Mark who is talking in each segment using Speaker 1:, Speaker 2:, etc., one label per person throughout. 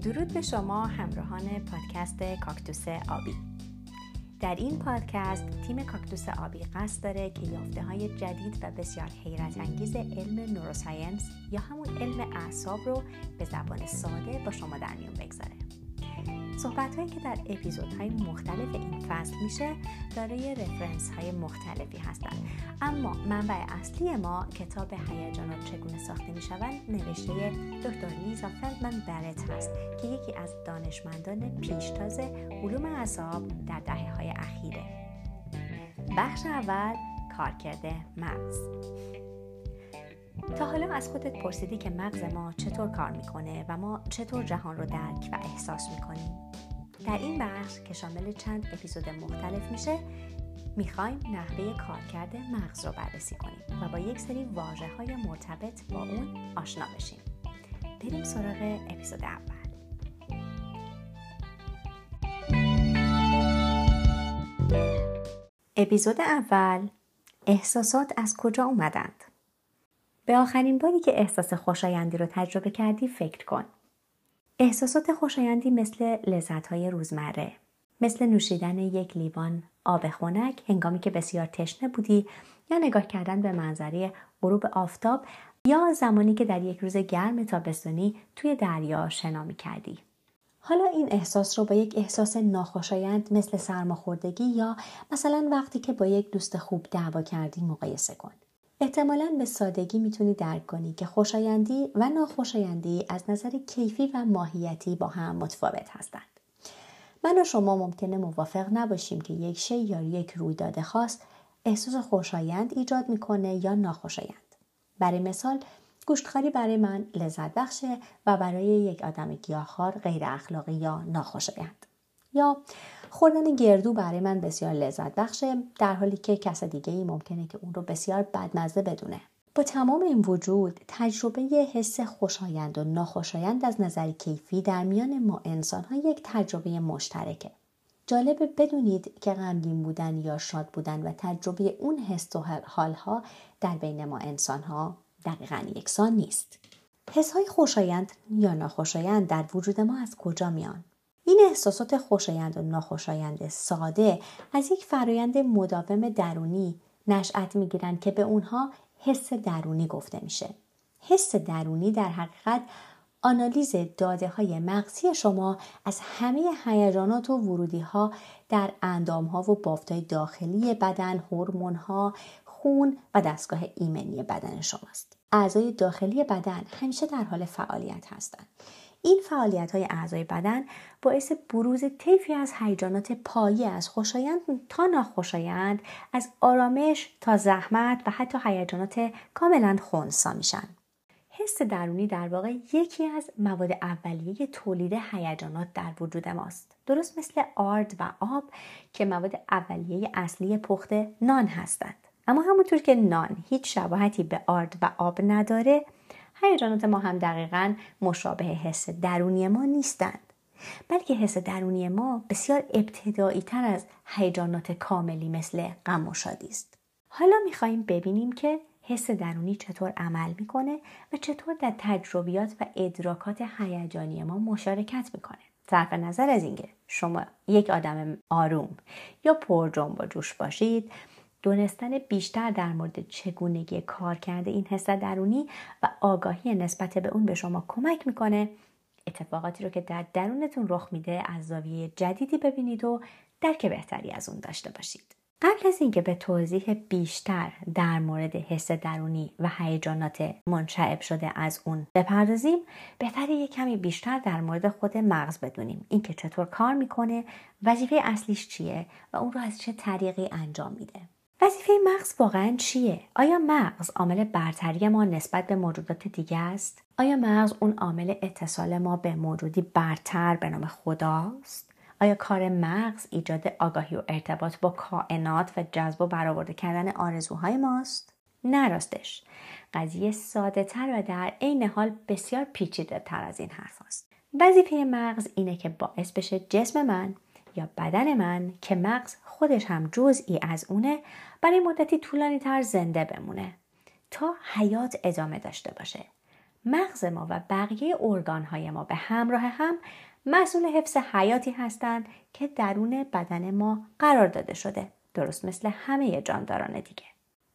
Speaker 1: درود به شما همراهان پادکست کاکتوس آبی. در این پادکست تیم کاکتوس آبی قصد داره که یافته های جدید و بسیار حیرت انگیز علم نوروساینس یا همون علم اعصاب رو به زبان ساده با شما در میون بگذاره. صحبت هایی که در اپیزودهای مختلف این فصل میشه دارای رفرنس های مختلفی هستند اما منبع اصلی ما کتاب هیجانات چگونه ساخته می‌شوند نوشته دکتر لیزا فلدمن برت هست که یکی از دانشمندان پیشتاز علوم اعصاب در دهه های اخیره. بخش اول کارکرد مغز. تا حالا از خودت پرسیدی که مغز ما چطور کار می‌کنه و ما چطور جهان رو درک و احساس می‌کنیم؟ در این بخش که شامل چند اپیزود مختلف میشه می‌خوایم نحوه کارکرد مغز رو بررسی کنیم و با یک سری واجه های مرتبط با اون آشنا بشیم بریم سراغ اپیزود اول اپیزود اول احساسات از کجا اومدند؟ به آخرین باری که احساس خوشایندی رو تجربه کردی فکر کن. احساسات خوشایندی مثل لذتهای روزمره، مثل نوشیدن یک لیوان آب خنک هنگامی که بسیار تشنه بودی یا نگاه کردن به منظره غروب آفتاب یا زمانی که در یک روز گرم تابستانی توی دریا شنا می کردی. حالا این احساس رو با یک احساس ناخوشایند مثل سرماخوردگی یا مثلا وقتی که با یک دوست خوب دعوا کردی مقایسه کن. احتمالا به سادگی می‌تونی درک کنی که خوشایندی و ناخوشایندی از نظر کیفی و ماهیتی با هم متفاوت هستند. من و شما ممکنه موافق نباشیم که یک شی یا یک رویداد خاص احساس خوشایند ایجاد می‌کنه یا ناخوشایند. برای مثال گوشتخواری برای من لذت بخشه و برای یک آدم گیاهخوار غیر اخلاقی یا ناخوشایند. یا خوردن گردو برای من بسیار لذت بخشه در حالی که کس دیگه ای ممکنه که اون رو بسیار بدمزه بدونه. با تمام این وجود تجربه حس خوشایند و ناخوشایند از نظر کیفی در میان ما انسان ها یک تجربه مشترکه. جالبه بدونید که غمگین بودن یا شاد بودن و تجربه اون حس و حالها در بین ما انسان ها دقیقا یکسان نیست. حس های خوشایند یا ناخوشایند در وجود ما از کجا میان؟ این احساسات خوشایند و ناخوشایند ساده از یک فرایند مداوم درونی نشأت می‌گیرند که به اونها حس درونی گفته میشه. حس درونی در حقیقت آنالیز داده های مغزی شما از همه هیجانات و ورودی ها در اندام ها و بافت های داخلی بدن، هورمون ها، خون و دستگاه ایمنی بدن شماست. اعضای داخلی بدن همیشه در حال فعالیت هستند. این فعالیت های اعضای بدن باعث بروز طیفی از هیجانات پایه از خوشایند تا ناخوشایند از آرامش تا زحمت و حتی هیجانات کاملا خونسا میشن. حس درونی در واقع یکی از مواد اولیه تولید هیجانات در وجود ماست. درست مثل آرد و آب که مواد اولیه اصلی پخت نان هستند. اما همونطور که نان هیچ شباهتی به آرد و آب نداره هیجانات ما هم دقیقا مشابه حس درونی ما نیستند. بلکه حس درونی ما بسیار ابتدایی تر از هیجانات کاملی مثل غم و شادی است. حالا می‌خواهیم ببینیم که حس درونی چطور عمل می‌کنه و چطور در تجربیات و ادراکات هیجانی ما مشارکت می‌کنه. صرف نظر از اینکه شما یک آدم آروم یا پر جنب و جوش باشید دونستن بیشتر در مورد چگونگی کار کرده این حس درونی و آگاهی نسبت به اون به شما کمک می‌کنه. اتفاقاتی رو که در درونتون رخ میده از زاویه جدیدی ببینید و درک بهتری از اون داشته باشید. قبل از اینکه به توضیح بیشتر در مورد حس درونی و هیجانات منشعب شده از اون بپردازیم بهتر یک کمی بیشتر در مورد خود مغز بدونیم. اینکه چطور کار می‌کنه وظیفه اصلیش چیه و اون رو از چه طریقی انجام میده. وظیفه مغز واقعا چیه؟ آیا مغز عامل برتری ما نسبت به موجودات دیگه است؟ آیا مغز اون عامل اتصال ما به موجودی برتر به نام خداست؟ آیا کار مغز ایجاد آگاهی و ارتباط با کائنات و جذب و برآورده کردن آرزوهای ماست؟ نه راستش. قضیه ساده تر و در عین حال بسیار پیچیده تر از این حرف است. وظیفه مغز اینه که باعث بشه جسم من یا بدن من که مغز خودش هم جزئی از اونه برای مدتی طولانی تر زنده بمونه تا حیات ادامه داشته باشه. مغز ما و بقیه ارگانهای ما به همراه هم مسئول حفظ حیاتی هستند که درون بدن ما قرار داده شده. درست مثل همه جانداران دیگه.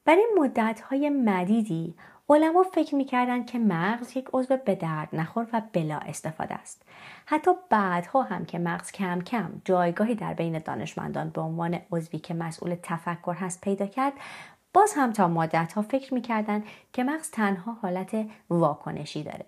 Speaker 1: برای مدتهای مدیدی علما فکر می‌کردند که مغز یک عضو به درد نخور و بلا استفاده است. حتی بعدها هم که مغز کم کم جایگاهی در بین دانشمندان به عنوان عضوی که مسئول تفکر هست پیدا کرد باز هم تا مدت ها فکر می‌کردند که مغز تنها حالت واکنشی داره.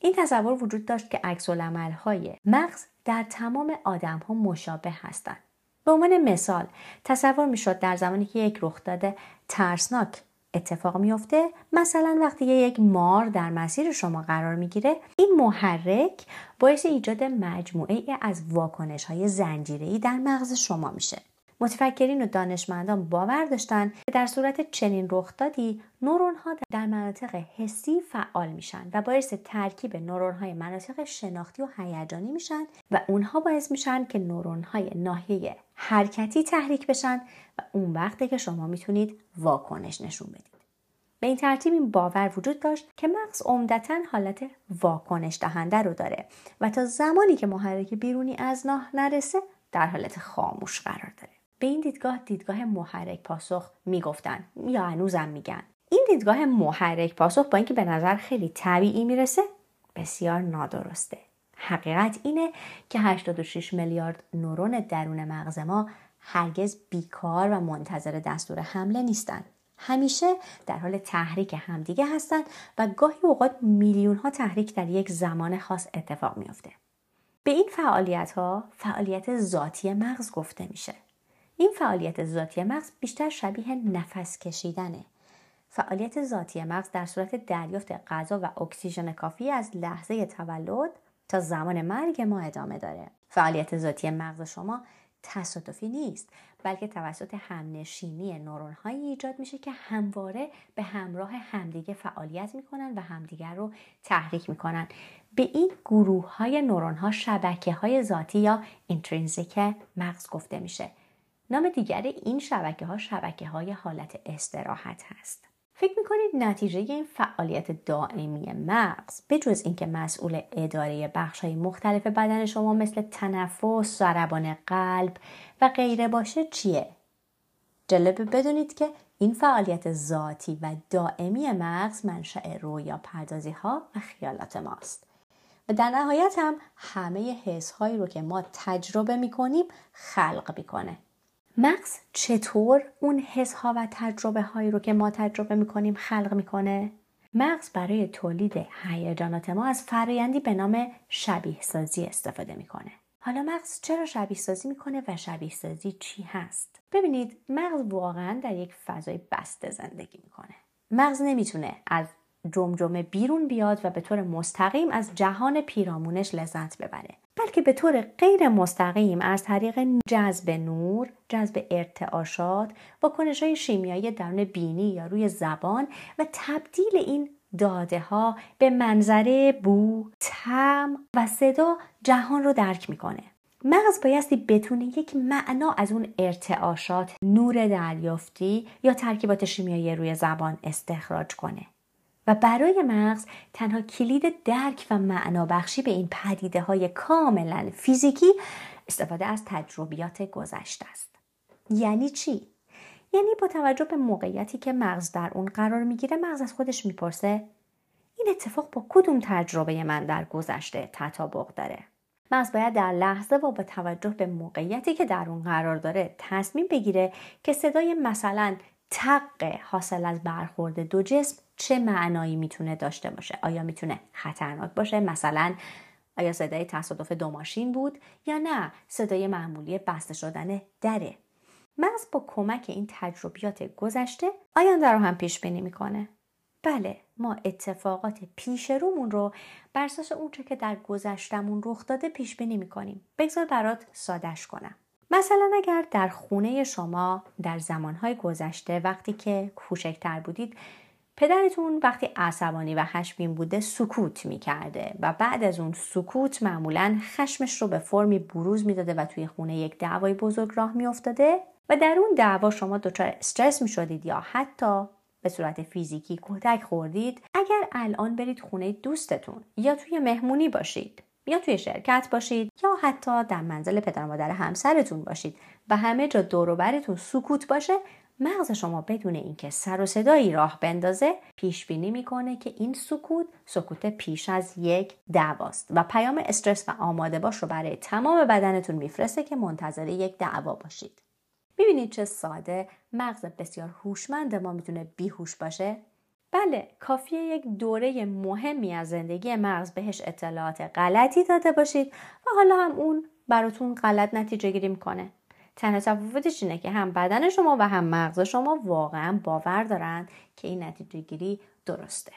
Speaker 1: این تصور وجود داشت که عکس های مغز در تمام آدم ها مشابه هستند. به عنوان مثال تصور می‌شد در زمانی که یک رخداد ترسناک اتفاق میفته مثلا وقتی یک مار در مسیر شما قرار می‌گیره این محرک باعث ایجاد مجموعه از واکنش های زنجیری در مغز شما میشه. متفکرین و دانشمندان باور داشتند که در صورت چنین رخدادی نورون ها در مناطق حسی فعال میشن و باعث ترکیب نورون های مناطق شناختی و هیجانی میشن و اونها باعث میشن که نورون های ناحیه حرکتی تحریک بشن و اون وقته که شما می‌تونید واکنش نشون بدید. به این ترتیب این باور وجود داشت که مغز عمدتا حالت واکنش دهنده رو داره و تا زمانی که محرک بیرونی از ناه نرسه در حالت خاموش قرار داره. به این دیدگاه دیدگاه محرک پاسخ می‌گفتن یا هنوزم میگن این دیدگاه محرک پاسخ با اینکه به نظر خیلی طبیعی می‌رسه بسیار نادرسته حقیقت اینه که 86 میلیارد نورون درون مغز ما هرگز بیکار و منتظر دستور حمله نیستند همیشه در حال تحریک همدیگه هستند و گاهی اوقات میلیون ها تحریک در یک زمان خاص اتفاق میافته. به این فعالیت ها فعالیت ذاتی مغز گفته میشه. این فعالیت ذاتی مغز بیشتر شبیه نفس کشیدنه. فعالیت ذاتی مغز در صورت دریافت غذا و اکسیژن کافی از لحظه تولد تا زمان مرگ ما ادامه داره. فعالیت ذاتی مغز شما تصادفی نیست بلکه توسط همنشینی نورون هایی ایجاد میشه که همواره به همراه همدیگه فعالیت می‌کنن و همدیگر رو تحریک می‌کنن به این گروه های نورون ها شبکه های ذاتی یا اینترینزیک مغز گفته میشه نام دیگر این شبکه ها شبکه های حالت استراحت هست فکر می‌کنید نتیجه این فعالیت دائمی مغز به جز اینکه مسئول اداره بخش های مختلف بدن شما مثل تنفس، ضربان قلب و غیره باشه چیه؟ جالبه بدونید که این فعالیت ذاتی و دائمی مغز منشأ رویا پردازی ها و خیالات ماست. و در نهایت هم همه حس هایی رو که ما تجربه می‌کنیم خلق می‌کنه. مغز چطور اون حس ها و تجربه هایی رو که ما تجربه می‌کنیم خلق می‌کنه؟ مغز برای تولید هیجانات ما از فرایندی به نام شبیه سازی استفاده می‌کنه. حالا مغز چرا شبیه سازی می‌کنه و شبیه سازی چی هست؟ ببینید مغز واقعا در یک فضای بسته زندگی می‌کنه. مغز نمی‌تونه از جمجمه بیرون بیاد و به طور مستقیم از جهان پیرامونش لذت ببره بلکه به طور غیر مستقیم از طریق جذب نور، جذب ارتعاشات، واکنش های شیمیایی درون بینی یا روی زبان و تبدیل این داده ها به منظره بو، تم و صدا جهان رو درک می‌کنه. مغز بایستی بتونه یک معنا از اون ارتعاشات، نور دریافتی یا ترکیبات شیمیایی روی زبان استخراج کنه. و برای مغز تنها کلید درک و معنابخشی به این پدیده های کاملا فیزیکی استفاده از تجربیات گذشته است. یعنی چی؟ یعنی با توجه به موقعیتی که مغز در اون قرار می‌گیره مغز از خودش می‌پرسه این اتفاق با کدوم تجربه من در گذشته تطابق داره مغز باید در لحظه و با توجه به موقعیتی که در اون قرار داره تصمیم بگیره که صدای مثلا تق حاصل از برخورد دو جسم چه معنایی می‌تونه داشته باشه؟ آیا می‌تونه خطرناک باشه؟ مثلا آیا صدای تصادف دو ماشین بود یا نه؟ صدای معمولی بسته شدن دره مغز با کمک این تجربیات گذشته آینده رو هم پیش بینی می‌کنه. بله ما اتفاقات پیش رومون رو بر اساس اونچه که در گذشتمون رخ داده پیش بینی می‌کنیم. بگذار برات سادش کنم. مثلا اگر در خونه شما در زمانهای گذشته وقتی که کوچکتر بودید پدرتون وقتی عصبانی و خشمگین بوده سکوت می‌کرده و بعد از اون سکوت معمولا خشمش رو به فرمی بروز می‌داده و توی خونه یک دعوای بزرگ راه میافتاده و در اون دعوا شما دچار استرس می‌شدید یا حتی به صورت فیزیکی کتک خوردید. اگر اگر الان برید خونه دوستتون یا توی مهمونی باشید یا توی شرکت باشید یا حتی در منزل پدر مادر همسرتون باشید و همه جا دور سکوت باشه مغز شما بدون اینکه سر و صدایی راه بندازه پیش بینی می‌کنه که این سکوت سکوت پیش از یک دعواست و پیام استرس و آماده باش رو برای تمام بدنتون میفرسته که منتظر یک دعوا باشید. می‌بینید چه ساده مغز بسیار هوشمند ما می‌تونه بیهوش باشه. بله کافیه یک دوره مهمی از زندگی مغز بهش اطلاعات غلطی داده باشید و حالا هم اون براتون غلط نتیجه گیری می‌کنه. تنها تفاوتش اینه که هم بدن شما و هم مغز شما واقعا باور دارن که این نتیجه گیری درسته.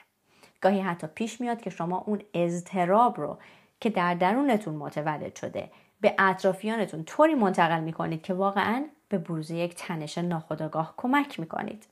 Speaker 1: گاهی حتی پیش میاد که شما اون اضطراب رو که در درونتون متولد شده به اطرافیانتون طوری منتقل می‌کنید که واقعا به بروز یک تنش ناخودآگاه کمک می‌کنید.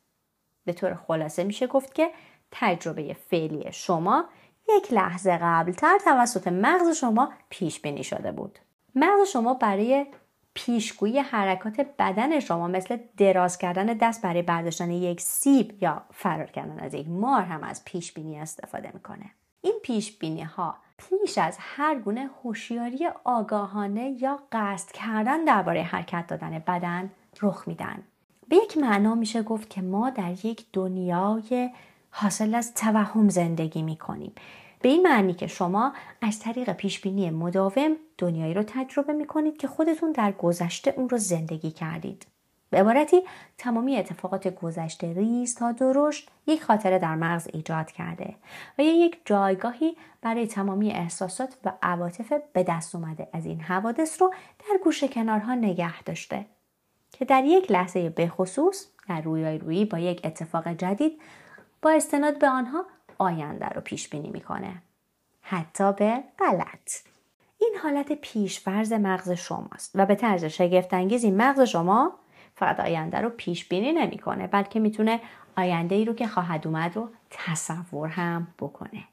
Speaker 1: به طور خلاصه میشه گفت که تجربه فعلی شما یک لحظه قبلتر توسط مغز شما پیش بینی شده بود. مغز شما برای پیشگویی حرکات بدن شما مثل دراز کردن دست برای برداشتن یک سیب یا فرار کردن از یک مار هم از پیش بینی استفاده می‌کنه. این پیش بینی ها پیش از هر گونه هوشیاری آگاهانه یا قصد کردن درباره حرکت دادن بدن رخ میدن. به یک معنا میشه گفت که ما در یک دنیای حاصل از توهم زندگی می‌کنیم به این معنی که شما از طریق پیشبینی مداوم دنیایی رو تجربه می کنید که خودتون در گذشته اون رو زندگی کردید. به عبارتی تمامی اتفاقات گذشته ریز تا درشت یک خاطره در مغز ایجاد کرده و یک جایگاهی برای تمامی احساسات و عواطف به دست اومده از این حوادث رو در گوشه کنارها نگه داشته که در یک لحظه بخصوص در رویای رویی با یک اتفاق جدید با استناد به آنها آینده رو پیش بینی می‌کنه. حتی به غلط. این حالت پیشفرز مغز شماست و به طرز شگفتانگیزی مغز شما فقط آینده رو پیش بینی نمی‌کنه بلکه می‌تونه آینده ای رو که خواهد اومد رو تصور هم بکنه.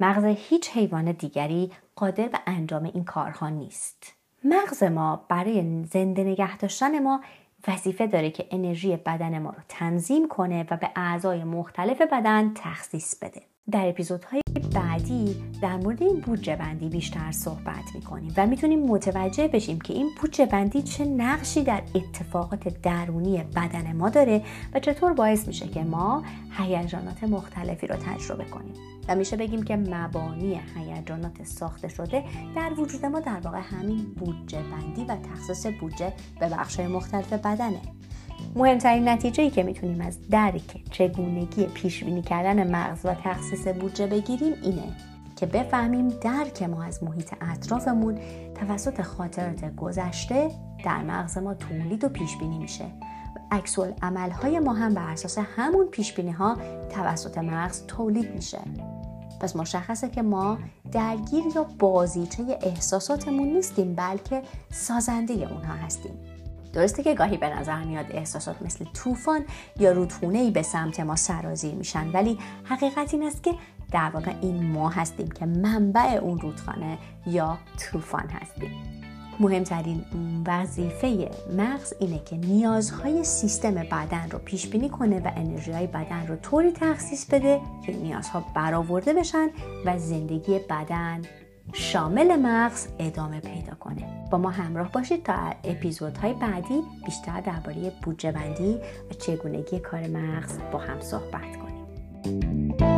Speaker 1: مغز هیچ حیوان دیگری قادر به انجام این کارها نیست. مغز ما برای زنده نگه داشتن ما وظیفه داره که انرژی بدن ما رو تنظیم کنه و به اعضای مختلف بدن تخصیص بده. در اپیزودهای بعدی در مورد این بودجه بندی بیشتر صحبت می‌کنیم و می‌تونیم متوجه بشیم که این بودجه بندی چه نقشی در اتفاقات درونی بدن ما داره و چطور باعث میشه که ما هیجانات مختلفی رو تجربه کنیم. و میشه بگیم که مبانی هیجانات ساخته شده در وجود ما در واقع همین بودجه بندی و تخصیص بودجه به بخشهای مختلف بدنه. مهمترین نتیجه که می‌تونیم از درک چگونگی پیش بینی کردن مغز و تخصیص بودجه بگیریم اینه که بفهمیم درک ما از محیط اطرافمون توسط خاطرات گذشته در مغز ما تولید و پیش بینی میشه. عکس های ما هم بر اساس همون پیش بینی ها توسط مغز تولید میشه. پس مشخصه که ما درگیر یا بازیچه احساساتمون نیستیم بلکه سازنده اونها هستیم. درسته که گاهی به نظر میاد احساسات مثل طوفان یا رودخونه ای به سمت ما سرازیر میشن ولی حقیقت این است که در واقع این ما هستیم که منبع اون رودخانه یا طوفان هستیم. مهمترین وظیفه مغز اینه که نیازهای سیستم بدن رو پیش بینی کنه و انرژی های بدن رو طوری تخصیص بده که نیازها برآورده بشن و زندگی بدن شامل مغز ادامه پیدا کنه. با ما همراه باشید تا اپیزودهای بعدی بیشتر درباره بودجه بندی و چگونگی کار مغز با هم صحبت کنیم.